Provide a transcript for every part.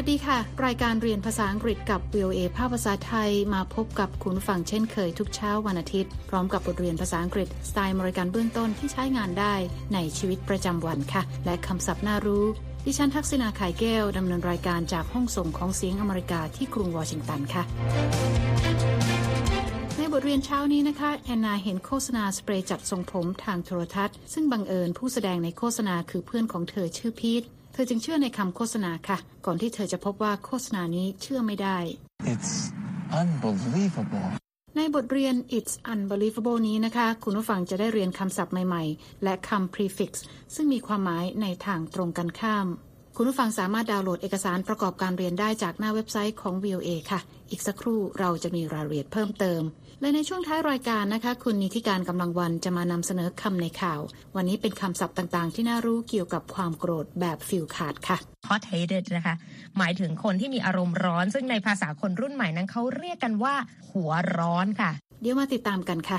วัสดีค่ะ รายการเรียนภาษาอังกฤษกับ VOA ภาคภาษาไทยมาพบกับคุณฟังเช่นเคยทุกเช้าวันอาทิตย์ พร้อมกับบทเรียนภาษาอังกฤษสไตล์บริการเบื้องต้นที่ใช้งานได้ในชีวิตประจำวันค่ะ และคำศัพท์น่ารู้ ดิฉันทักษณาไข่แก้วดำเนินรายการจากห้องส่งของเสียงอเมริกาที่กรุงวอชิงตันค่ะในบทเรียนเช้านี้นะคะ แอนนาเห็นโฆษณาสเปรย์จัดทรงผมทางโทรทัศน์ ซึ่งบังเอิญผู้แสดงในโฆษณาคือเพื่อนของเธอชื่อพีท ธอจึงเชื่อในคำโฆษณาค่ะ ก่อนที่เธอจะพบว่าโฆษณานี้เชื่อไม่ได้ It's unbelievable. ในบทเรียน It's Unbelievable นี้นะคะ คุณผู้ฟังจะได้เรียนคำศัพท์ใหม่ ๆ และคำ prefix ซึ่งมีความหมายในทางตรงกันข้าม คุณผู้ฟังสามารถดาวน์โหลดเอกสารประกอบการเรียนได้จากหน้าเว็บไซต์ของ VOA ค่ะ อีกสักครู่เราจะมีรายละเอียดเพิ่มเติม และในช่วงท้ายรายการนะคะ คุณนิติการกำลังวันจะมานำเสนอคำในข่าว วันนี้เป็นคำศัพท์ต่างๆ ที่น่ารู้เกี่ยวกับความโกรธแบบฟิลขาดค่ะ hot headed นะคะ หมายถึงคนที่มีอารมณ์ร้อน ซึ่งในภาษาคนรุ่นใหม่นั้นเขาเรียกกันว่า หัวร้อนค่ะ เดี๋ยวมาติดตามกันค่ะ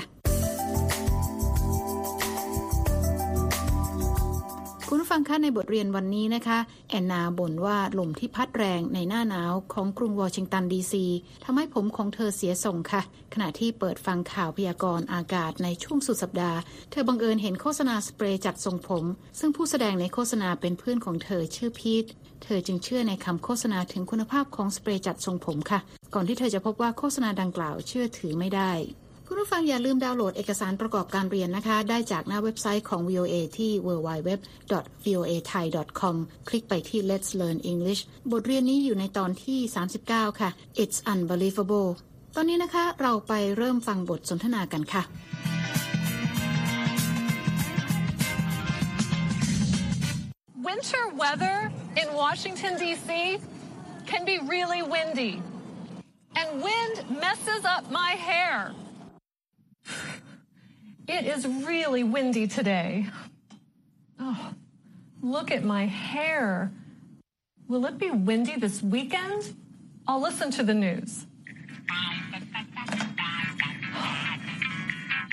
คุณผู้ฟังคะในบทเรียนวันนี้นะคะ แอนนาบ่นว่าลมที่พัดแรงในหน้าหนาวของกรุงวอชิงตันดีซีทำให้ผมของเธอเสียส่งค่ะ ขณะที่เปิดฟังข่าวพยากรณ์อากาศในช่วงสุดสัปดาห์ เธอบังเอิญเห็นโฆษณาสเปรย์จัดทรงผม ซึ่งผู้แสดงในโฆษณาเป็นเพื่อนของเธอชื่อพีทเธอจึงเชื่อในคำโฆษณาถึงคุณภาพของสเปรย์จัดทรงผมค่ะ ก่อนที่เธอจะพบว่าโฆษณาดังกล่าวเชื่อถือไม่ได้ คุณผู้ฟังอย่าลืมดาวน์โหลดเอกสารประกอบการเรียนนะคะ ได้จากหน้าเว็บไซต์ของ VOA ที่ www.voathai.com คลิกไปที่ Let's Learn English บทเรียนนี้อยู่ในตอนที่ 39 ค่ะ It's unbelievable ตอนนี้นะคะเราไปเริ่มฟังบทสนทนากันค่ะ Winter weather in Washington, D.C. can be really windy. And wind messes up my hair. It is really windy today. Oh, look at my hair. Will it be windy this weekend? I'll listen to the news.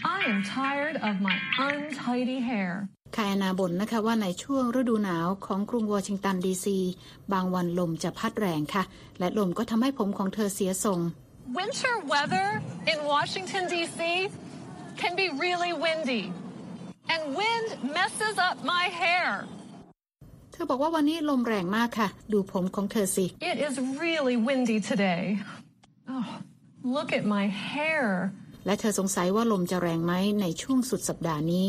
I am tired of my untidy hair. คายนาบ่นนะคะว่าในช่วงฤดูหนาวของกรุงวอชิงตันดีซีบางวันลมจะพัดแรงค่ะ และลมก็ทำให้ผมของเธอเสียทรง Winter weather in Washington, D.C. can be really windy. And wind messes up my hair. เธอบอกว่าวันนี้ลมแรงมากค่ะ ดูผมของเธอสิ It is really windy today. Oh, look at my hair. และเธอสงสัยว่าลมจะแรงไหมในช่วงสุดสัปดาห์นี้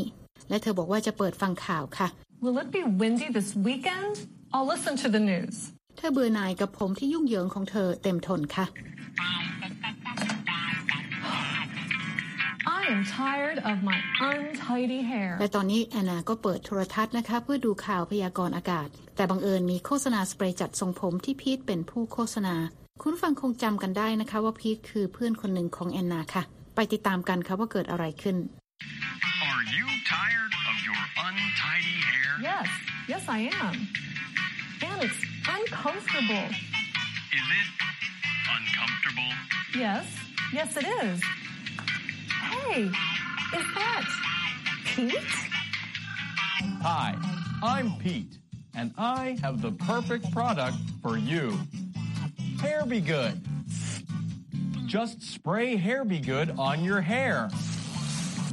และเธอบอกว่าจะเปิดฟังข่าวค่ะ Will it be windy this weekend? I'll listen to the news. เธอเบื่อหน่ายกับผมที่ยุ่งเหยิงของเธอเต็มทนค่ะ am tired of my untidy hair. และตอนนี้แอนนาก็เปิดโทรทัศน์นะคะ เพื่อดูข่าวพยากรณ์อากาศ แต่บังเอิญมีโฆษณาสเปรย์จัดทรงผมที่พีทเป็นผู้โฆษณา คุณผู้ฟังคงจำกันได้นะคะว่าพีทคือเพื่อนคนหนึ่งของแอนนาค่ะ ไปติดตามกันค่ะว่าเกิดอะไรขึ้น Are you tired of your untidy hair? Yes, yes, I am. And it's uncomfortable. Is it uncomfortable? Yes, yes, it is. Hey, is that Pete? Hi, I'm Pete, and I have the perfect product for you. Hair Be Good. Just spray Hair Be Good on your hair.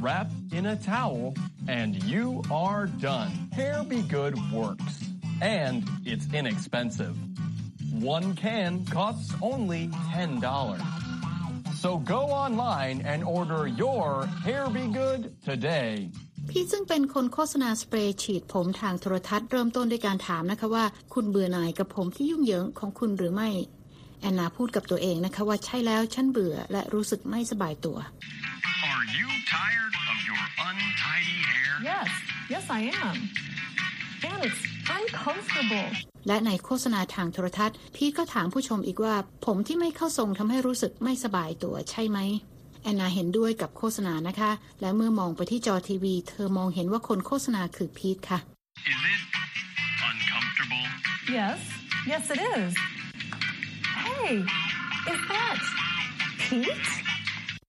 Wrap in a towel, and you are done. Hair Be Good works, and it's inexpensive. One can costs only $10. So go online and order your Hair Be Good today. พีทซึ่งเป็นคนโฆษณาสเปรย์ฉีดผมทางโทรทัศน์เริ่มต้นด้วยการถามนะคะว่า คุณเบื่อหน่ายกับผมที่ยุ่งเหยิงของคุณหรือไม่ แอนนาพูดกับตัวเองนะคะว่าใช่แล้วฉันเบื่อและรู้สึกไม่สบายตัว Are you tired of your untidy hair? Yes, yes, I am. And it's uncomfortable. และในโฆษณาทางโทรทัศน์ พีทก็ถามผู้ชมอีกว่า ผมที่ไม่เข้าทรงทำให้รู้สึกไม่สบายตัวใช่ไหมแอนนาเห็นด้วยกับโฆษณานะคะ และเมื่อมองไปที่จอทีวี เธอมองเห็นว่าคนโฆษณาคือพีทค่ะ Is it uncomfortable? Yes, yes, it is. Hey, is that Pete?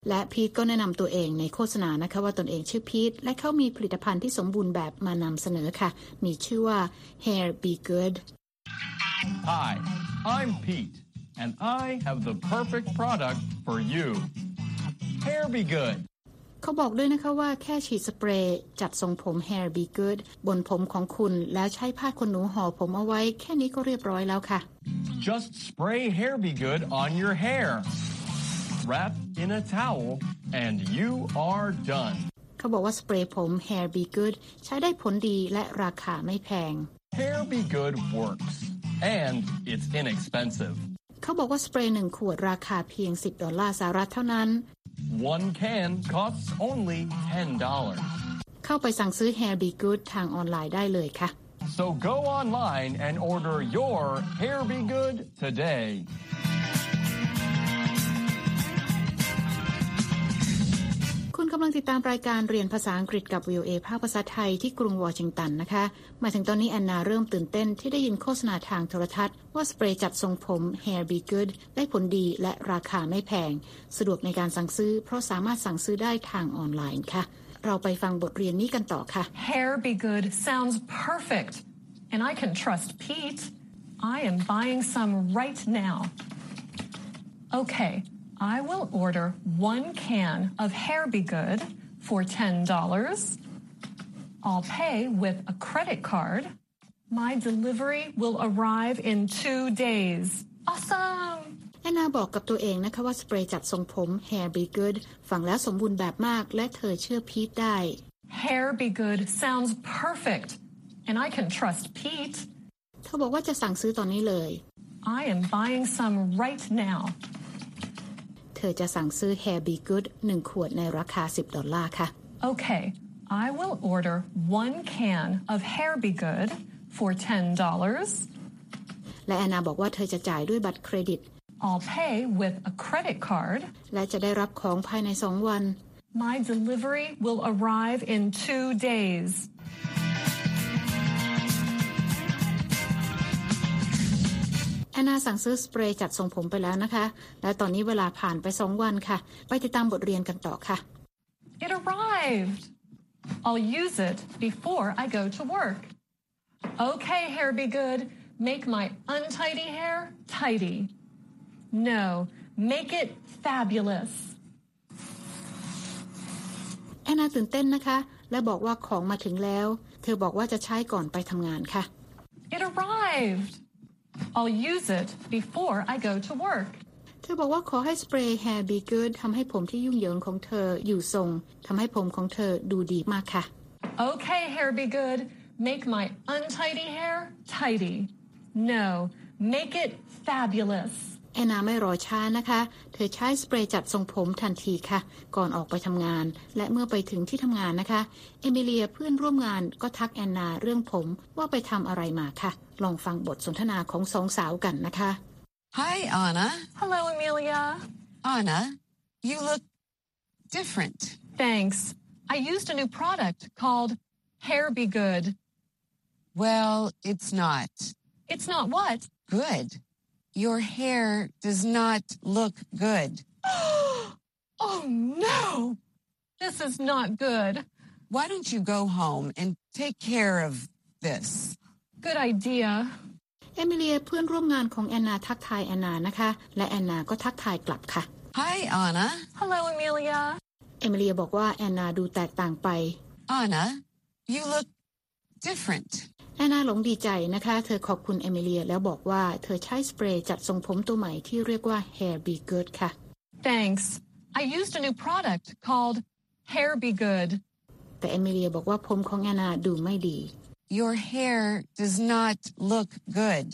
และพีทก็แนะนำตัวเองในโฆษณานะคะว่าตนเองชื่อพีทและเขามีผลิตภัณฑ์ที่สมบูรณ์แบบมานำเสนอค่ะ มีชื่อว่า Hair Be Good Hi, I'm Pete, and I have the perfect product for you. Hair Be Good. เขาบอกด้วยนะคะว่าแค่ฉีดสเปรย์จัดทรงผม Hair Be Good บนผมของคุณแล้วใช้ผ้าขนหนูห่อผมเอาไว้แค่นี้ก็เรียบร้อยแล้วค่ะ Just spray Hair Be Good on your hair. Wrap in a towel, and you are done. เขาบอกว่าสเปรย์ผม Hair Be Good ใช้ได้ผลดีและราคาไม่แพง Hair Be Good works, and it's inexpensive. เขาบอกว่าสเปรย์หนึ่งขวดราคาเพียง 10 ดอลลาร์สหรัฐเท่านั้น One can costs only $10. เข้าไปสั่งซื้อ Hair Be Good ทางออนไลน์ได้เลยค่ะ So go online and order your Hair Be Good today. ำลังติดตามรายการเรียนภาษาอังกฤษกับ VOA ภาคภาษาไทยที่กรุงวอชิงตันนะคะ มาถึงตอนนี้แอนนาเริ่มตื่นเต้นที่ได้ยินโฆษณาทางโทรทัศน์ ว่าสเปรย์จัดทรงผม Hair Be Good ได้ผลดีและราคาไม่แพง สะดวกในการสั่งซื้อ เพราะสามารถสั่งซื้อได้ทางออนไลน์ค่ะ เราไปฟังบทเรียนนี้กันต่อค่ะ Hair be good sounds perfect. And I can trust Pete. I am buying some right now. Okay, I will order one can of Hair Be Good for $10. I'll pay with a credit card. My delivery will arrive in two days. Awesome! แอนนาบอกกับตัวเองนะคะว่าสเปรย์จัดทรงผม Hair Be Good ฟังแล้วสมบูรณ์แบบมาก และเธอเชื่อพีทได้ Hair Be Good sounds perfect. And I can trust Pete. เธอบอกว่าจะสั่งซื้อตอนนี้เลย I am buying some right now. เธอจะสั่งซื้อ Hair Be Good 1 ขวดในราคา 10 ดอลลาร์ค่ะ Okay, I will order one can of Hair Be Good for $10. และแอนนาบอกว่าเธอจะจ่ายด้วยบัตรเครดิต I'll pay with a credit card. และจะได้รับของภายใน 2 วัน My delivery will arrive in two days. แอนนาสั่งซื้อสเปรย์จัดทรงผมไปแล้วนะคะ และตอนนี้เวลาผ่านไป2วันค่ะ ไปติดตามบทเรียนกันต่อค่ะ It arrived. I'll use it before I go to work. Okay, Hair Be Good, make my untidy hair tidy. No, make it fabulous. แอนนาตื่นเต้นนะคะ และบอกว่าของมาถึงแล้ว เธอบอกว่าจะใช้ก่อนไปทำงานค่ะ It arrived. I'll use it before I go to work. เธอบอกว่าขอให้สเปรย์ Hair Be Good ทำให้ผมที่ยุ่งเหยิงของเธออยู่ทรงทำให้ผมของเธอดูดีมากค่ะ Okay, Hair Be Good, make my untidy hair tidy. No, make it fabulous. แอนนาไม่รอช้านะคะ เธอใช้สเปรย์จัดทรงผมทันทีค่ะ ก่อนออกไปทำงาน และเมื่อไปถึงที่ทำงานนะคะ เอมิเลียเพื่อนร่วมงานก็ทักแอนนาเรื่องผมว่าไปทำอะไรมาค่ะ ลองฟังบทสนทนาของสองสาวกันนะคะ Hi, Anna. Hello, Amelia. Anna, you look different. Thanks. I used a new product called Hair Be Good. Well, it's not It's not what? good. Your hair does not look good. Oh no! This is not good. Why don't you go home and take care of this? Good idea. เอมิเลียเพื่อนร่วมงานของแอนนาทักทายแอนนานะคะ และแอนนาก็ทักทายกลับค่ะ Hi, Anna. Hello, Amelia. เอมิเลียบอกว่าแอนนาดูแตกต่างไป Anna, you look different. แอนนาหลงดีใจนะคะ เธอขอบคุณเอมิเลียแล้วบอกว่าเธอใช้สเปรย์จัดทรงผมตัวใหม่ที่เรียกว่า Hair Be Good ค่ะ Thanks. I used a new product called Hair Be Good. แต่เอมิเลียบอกว่าผมของแอนนาดูไม่ดี Your hair does not look good.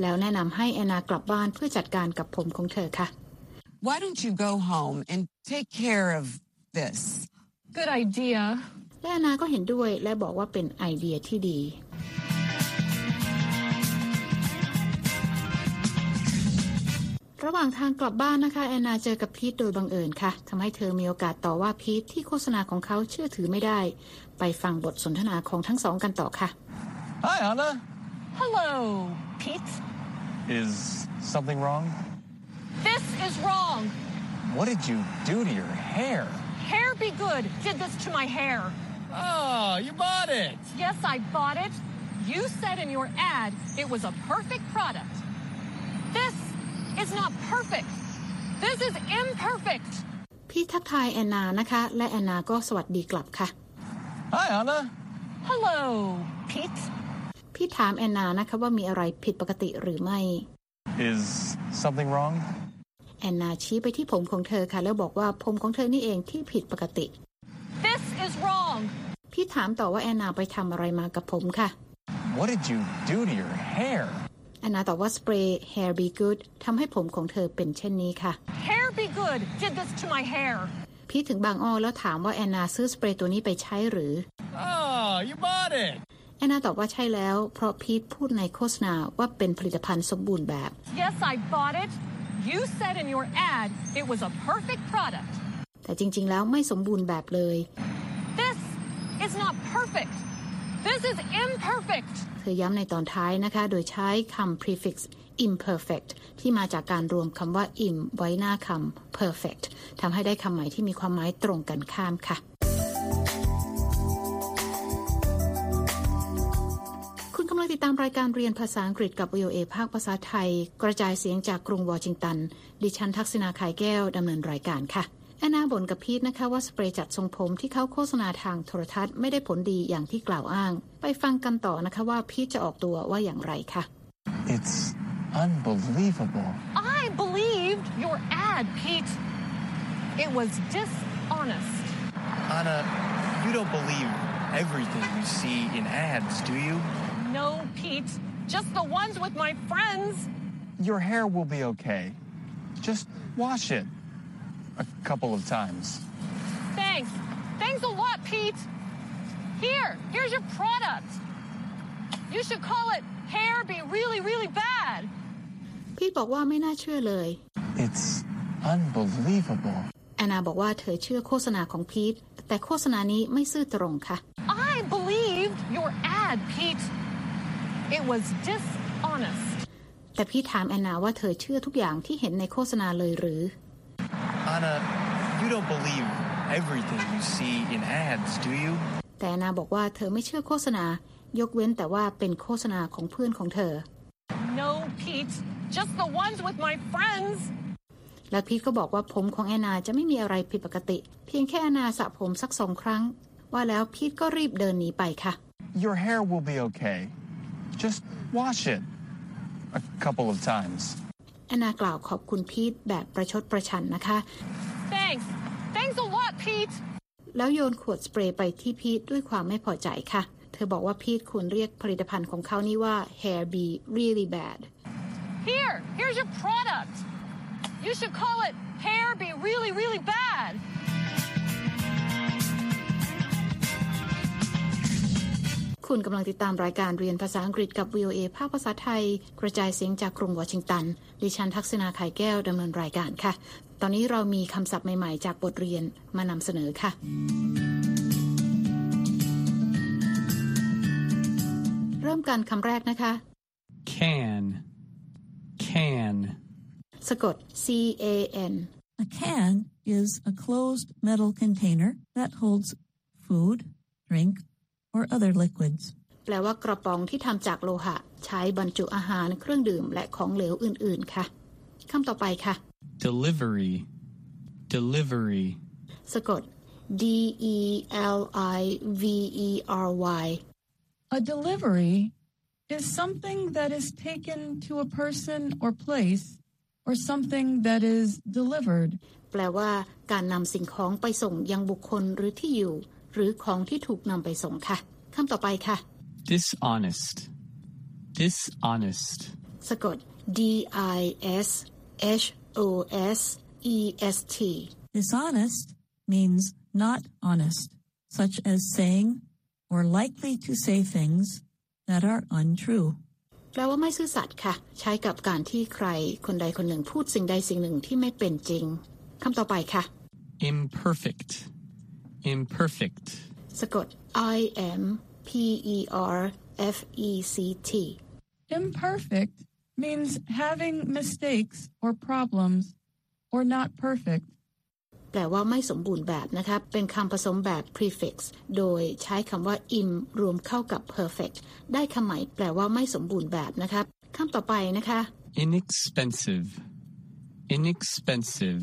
แล้วแนะนำให้แอนนากลับบ้านเพื่อจัดการกับผมของเธอค่ะ Why don't you go home and take care of this? Good idea. และแอนนาก็เห็นด้วยและบอกว่าเป็นไอเดียที่ดีระหว่างทางกลับบ้านนะคะ แอนนาเจอกับพีทโดยบังเอิญค่ะทำให้เธอมีโอกาสต่อว่าพีทที่โฆษณาของเขาเชื่อถือไม่ได้ ไปฟังบทสนทนาของทั้งสองกันต่อค่ะ Hi, Anna. Hello, Pete. Is something wrong? This is wrong. What did you do to your hair? Hair Be Good did this to my hair. Oh, you bought it. Yes, I bought it. You said in your ad it was a perfect product. is not perfect. This is imperfect. พี่ทักทายแอนนานะคะ และแอนนาก็สวัสดีกลับค่ะ Hi, Anna. Hello, Pete. พี่ถามแอนนานะคะว่ามีอะไรผิดปกติหรือไม่ Is something wrong? แอนนาชี้ไปที่ผมของเธอค่ะ แล้วบอกว่าผมของเธอนี่เองที่ผิดปกติ This is wrong. พี่ถามต่อว่าแอนนาไปทำอะไรมากับผมค่ะ What did you do to your hair? แอนนาตอบว่าสเปรย์ Hair Be Good ทำให้ผมของเธอเป็นเช่นนี้ค่ะ Hair be good did this to my hair. พี่ถึงบางอ้อแล้วถามว่าแอนนาซื้อสเปรย์ตัวนี้ไปใช้หรือ Oh, you bought it. แอนนาตอบว่าใช่แล้ว เพราะพีทพูดในโฆษณาว่าเป็นผลิตภัณฑ์สมบูรณ์แบบ Yes, I bought it. You said in your ad it was a perfect product. แต่จริงๆ แล้วไม่สมบูรณ์แบบเลย This is not perfect. This is imperfect. เธอย้ำในตอนท้ายนะคะ โดยใช้คำ prefix imperfect ที่มาจากการรวมคำว่า im ไว้หน้าคำ perfect ทำให้ได้คำใหม่ที่มีความหมายตรงกันข้ามค่ะ คุณกำลังติดตามรายการเรียนภาษาอังกฤษกับ VOA ภาคภาษาไทย กระจายเสียงจากกรุงวอชิงตัน ดิฉันทักษณาขายแก้วดำเนินรายการค่ะ แอนนาบ่นกับพีทนะคะว่าสเปรย์จัดทรงผมที่เขาโฆษณาทางโทรทัศน์ไม่ได้ผลดีอย่างที่กล่าวอ้าง ไปฟังกันต่อนะคะว่าพีทจะออกตัวว่าอย่างไรค่ะ It's unbelievable. I believed your ad, Pete. It was dishonest. Anna, you don't believe everything you see in ads, do you? No, Pete. Just the ones with my friends. Your hair will be okay. Just wash it a couple of times. Thanks. Thanks a lot, Pete. Here, here's your product. You should call it Hair Be Really, Really Bad. พีทบอกว่าไม่น่าเชื่อเลย It's unbelievable. แอนนาบอกว่าเธอเชื่อโฆษณาของพีทแต่โฆษณานี้ไม่ซื่อตรงค่ะ I believed your ad, Pete. It was dishonest. แต่พี่ถามแอนนาว่าเธอเชื่อทุกอย่างที่เห็นในโฆษณาเลยหรือ Anna, you don't believe everything you see in ads, do you? แต่แอนนาบอกว่าเธอไม่เชื่อโฆษณายกเว้นแต่ว่าเป็นโฆษณาของเพื่อนของเธอ No, Pete. Just the ones with my friends. และพีทก็บอกว่าผมของแอนนาจะไม่มีอะไรผิดปกติ เพียงแค่แอนนาสระผมสักสองครั้ง ว่าแล้วพีทก็รีบเดินหนีไปค่ะ Your hair will be okay. Just wash it a couple of times. แอนนากล่าวขอบคุณพีทแบบประชดประชันนะคะ Thanks. Thanks a lot, Pete. แล้วโยนขวดสเปรย์ไปที่พีทด้วยความไม่พอใจค่ะ เธอบอกว่าพีทควรเรียกผลิตภัณฑ์ของเขานี่ว่า hair be really bad Here, here's your product. You should call it Hair Be Really, Really Bad. คุณกำลังติดตามรายการเรียนภาษาอังกฤษกับ VOA ภาคภาษาไทย กระจายเสียงจากกรุงวอชิงตัน ดิฉันทักษณาไข่แก้วดำเนินรายการค่ะ ตอนนี้เรามีคำศัพท์ใหม่ ๆ จากบทเรียนมานำเสนอค่ะ เริ่มกันคำแรกนะคะ can can สะกด C A N A can is a closed metal container that holds food, drink, or other liquids. แปลว่ากระป๋องที่ทำจากโลหะ ใช้บรรจุอาหารเครื่องดื่มและของเหลวอื่นๆ ค่ะคำต่อไปค่ะ delivery delivery สะกด D E L I V E R Y A delivery is something that is taken to a person or place or something that is delivered. แปลว่า การนำสิ่งของไปส่งยังบุคคลหรือที่อยู่ หรือของที่ถูกนำไปส่งค่ะคำต่อไปค่ะ dishonest dishonest สะกด D I S H O S E S T Dishonest means not honest, such as saying or likely to say things that are untrue. แปลว่าไม่ซื่อสัตย์ค่ะ ใช้กับการที่ใครคนใดคนหนึ่งพูดสิ่งใดสิ่งหนึ่งที่ไม่เป็นจริงคำต่อไปค่ะ imperfect imperfect สะกด I M P E R F E C T Imperfect means having mistakes or problems or not perfect. แปลว่าไม่สมบูรณ์แบบนะคะเป็นคำผสมแบบ prefix โดยใช้คำว่า im รวมเข้ากับ perfect ได้คำใหม่แปลว่าไม่สมบูรณ์แบบนะคะคำต่อไปนะคะ inexpensive inexpensive,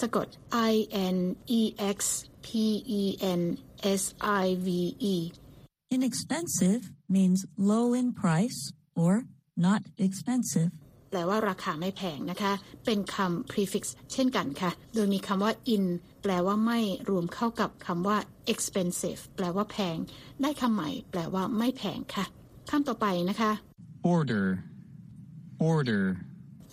สะกด i n e x p e n s i v e Inexpensive means low in price or not expensive. แปลว่าราคาไม่แพงนะคะ เป็นคำ prefix เช่นกันค่ะ โดยมีคำว่า in แปลว่าไม่รวมเข้ากับคำว่า expensive แปลว่าแพง ได้คำใหม่ แปลว่าไม่แพงค่ะคำต่อไปนะคะ order, order,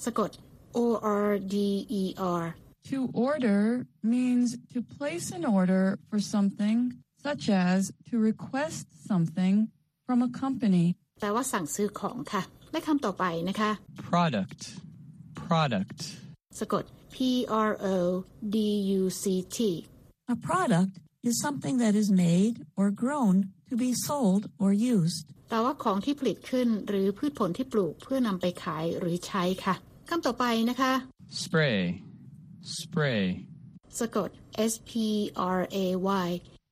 สะกด o r d e r To order means to place an order for something, such as to request something from a company. แปลว่าสั่งซื้อของค่ะ และคำต่อไปนะคะ product, product, สะกด p r o d u c t A product is something that is made or grown to be sold or used. แปลว่าของที่ผลิตขึ้นหรือพืชผลที่ปลูกเพื่อนำไปขายหรือใช้ค่ะคำต่อไปนะคะ spray, spray, สะกด s p r a y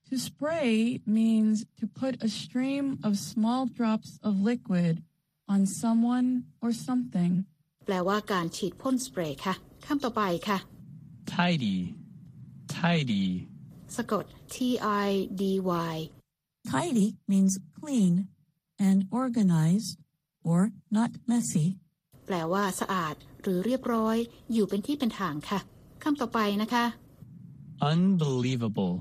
To spray means to put a stream of small drops of liquid on someone or something. แปลว่าการฉีดพ่นสเปรย์ค่ะคำต่อไปค่ะ tidy, tidy, สะกด t i d y Tidy means clean and organized or not messy. แปลว่าสะอาดหรือเรียบร้อย อยู่เป็นที่เป็นทางค่ะ คำต่อไปนะคะ unbelievable,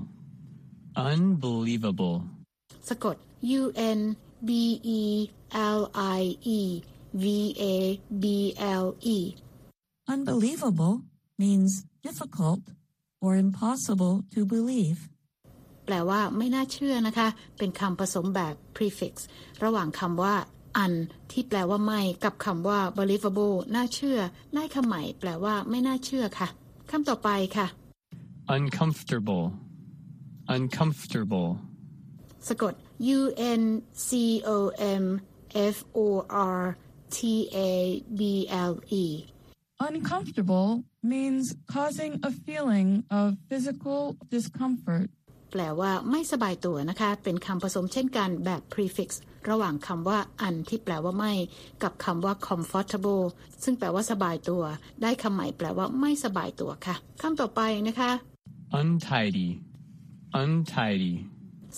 unbelievable, สะกด u n b e l i e v a b l e Unbelievable means difficult or impossible to believe. แปลว่าไม่น่าเชื่อนะคะ เป็นคำผสมแบบ prefix ระหว่างคำว่า un ที่แปลว่าไม่ กับคำว่า believable น่าเชื่อได้คำใหม่ แปลว่าไม่น่าเชื่อค่ะ คำต่อไปค่ะ uncomfortable, uncomfortable, สะกด u n c o m f o r t a b l e Uncomfortable means causing a feeling of physical discomfort. แปลว่าไม่สบายตัวนะคะ เป็นคำผสมเช่นกันแบบ prefix ระหว่างคำว่า un ที่แปลว่าไม่ กับคำว่า comfortable ซึ่งแปลว่าสบายตัว ได้คำใหม่แปลว่าไม่สบายตัวค่ะคำต่อไปนะคะ untidy, untidy,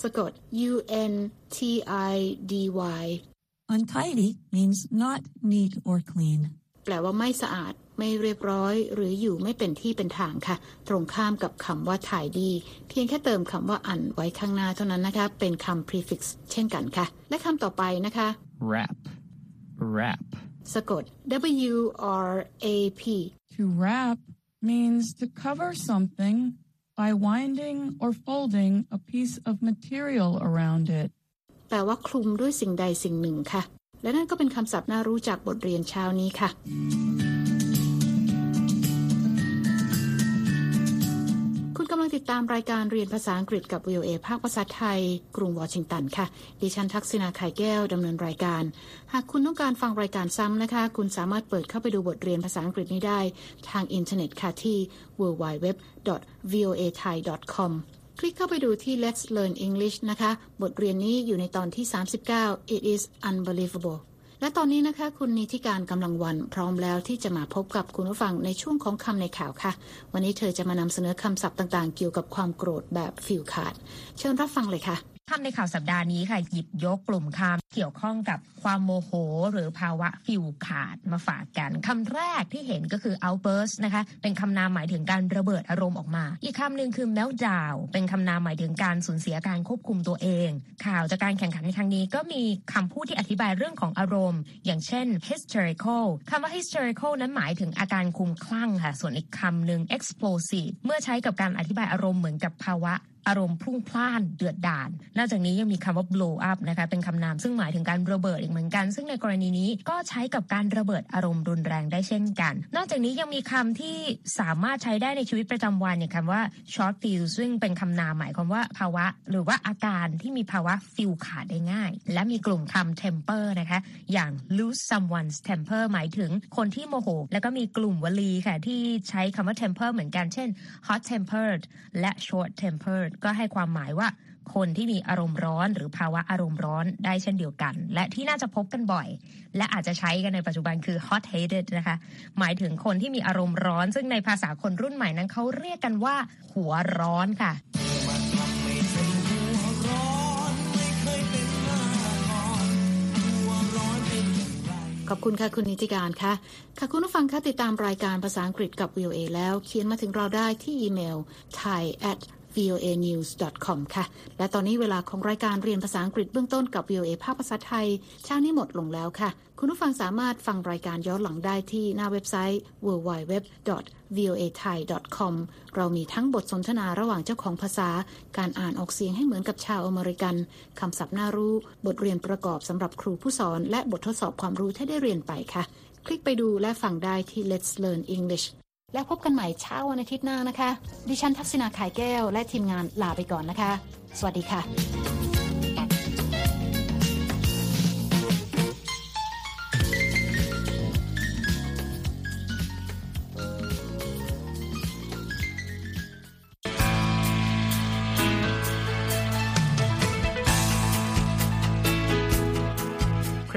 สะกด u n t i d y Untidy means not neat or clean. แปลว่าไม่สะอาด ไม่เรียบร้อย หรืออยู่ไม่เป็นที่เป็นทางค่ะ ตรงข้ามกับคำว่าถ่ายดี เพียงแค่เติมคำว่าอันไว้ข้างหน้าเท่านั้นนะคะ เป็นคำ prefix เช่นกันค่ะ และคำต่อไปนะคะ wrap, wrap, สะกด w r a p To wrap means to cover something by winding or folding a piece of material around it. แปลว่าคลุมด้วยสิ่งใดสิ่งหนึ่งค่ะ และนั่นก็เป็นคำศัพท์น่ารู้จากบทเรียนเช้านี้ค่ะ งติดตามรายการเรียนภาษาอังกฤษกับ VOA ภาคภาษาไทย กรุงวอชิงตันค่ะ ดิฉันทักษณาไข่แก้วดำเนินรายการ หากคุณต้องการฟังรายการซ้ำนะคะ คุณสามารถเปิดเข้าไปดูบทเรียนภาษาอังกฤษนี้ได้ ทางอินเทอร์เน็ตค่ะที่ www.voathai.com คลิกเข้าไปดูที่ Let's Learn English นะคะ บทเรียนนี้อยู่ในตอนที่ 39 It is unbelievable และตอนนี้นะคะ คุณนิติการกำลังวันพร้อมแล้วที่จะมาพบกับคุณผู้ฟังในช่วงของคำในข่าวค่ะ วันนี้เธอจะมานำเสนอคำศัพท์ต่างๆ เกี่ยวกับความโกรธแบบฟิลขาด เชิญรับฟังเลยค่ะ คำในข่าวสัปดาห์นี้ค่ะหยิบยกกลุ่มคำเกี่ยวข้องกับความโมโห หรือภาวะฟิวขาดมาฝากกันคำแรกที่เห็นก็คือ outburst นะคะ เป็นคำนามหมายถึงการระเบิดอารมณ์ออกมา อีกคำหนึ่งคือ meltdown เป็นคำนามหมายถึงการสูญเสียการควบคุมตัวเอง ข่าวจากการแข่งขันในครั้งนี้ก็มีคำพูดที่อธิบายเรื่องของอารมณ์ อย่างเช่น hysterical คำว่า hysterical นั้นหมายถึงอาการคลุมคลั่งค่ะ ส่วนอีกคำหนึ่ง explosive เมื่อใช้กับการอธิบายอารมณ์เหมือนกับภาวะอารมณ์พุ่งพล่านเดือดดาลนอกจากนี้ยังมีคำว่า blow up นะคะเป็นคำนามซึ่งหมายถึงการระเบิดอีกเหมือนกัน ซึ่งในกรณีนี้ก็ใช้กับการระเบิดอารมณ์รุนแรงได้เช่นกัน นอกจากนี้ยังมีคำที่สามารถใช้ได้ในชีวิตประจำวันอย่างคำว่า short fuse ซึ่งเป็นคำนามหมายความว่าภาวะ หรือว่าอาการที่มีภาวะฟิลขาดได้ง่าย และมีกลุ่มคำ temper นะคะอย่าง lose someone's temper หมายถึงคนที่โมโห แล้วก็มีกลุ่มวลีค่ะที่ใช้คำว่า temper เหมือนกันเช่น hot tempered และ short tempered ก็ให้ความหมายว่า คนที่มีอารมณ์ร้อน หรือภาวะอารมณ์ร้อนได้เช่นเดียวกัน และที่น่าจะพบกันบ่อย และอาจจะใช้กันในปัจจุบันคือ hot headed นะคะ หมายถึงคนที่มีอารมณ์ร้อน ซึ่งในภาษาคนรุ่นใหม่นั้นเขาเรียกกันว่า หัวร้อนค่ะขอบคุณค่ะ คุณนิติการค่ะ ค่ะ คุณผู้ฟังคะติดตามรายการภาษาอังกฤษกับ VOA แล้วเขียนมาถึงเราได้ที่อีเมล thai at voanews.com ค่ะ และตอนนี้เวลาของรายการเรียนภาษาอังกฤษเบื้องต้นกับ VOA ภาคภาษาไทย เช้านี้หมดลงแล้วค่ะ คุณผู้ฟังสามารถฟังรายการย้อนหลังได้ที่หน้าเว็บไซต์ www.voathai.com เรามีทั้งบทสนทนาระหว่างเจ้าของภาษา การอ่านออกเสียงให้เหมือนกับชาวอเมริกัน คำศัพท์น่ารู้ บทเรียนประกอบสำหรับครูผู้สอน และบททดสอบความรู้ที่ได้เรียนไปค่ะ คลิกไปดูและฟังได้ที่ Let's Learn English แล้วพบกันใหม่เช้าวันอาทิตย์หน้านะคะ ดิฉันทักษณาขายแก้วและทีมงานลาไปก่อนนะคะ สวัสดีค่ะ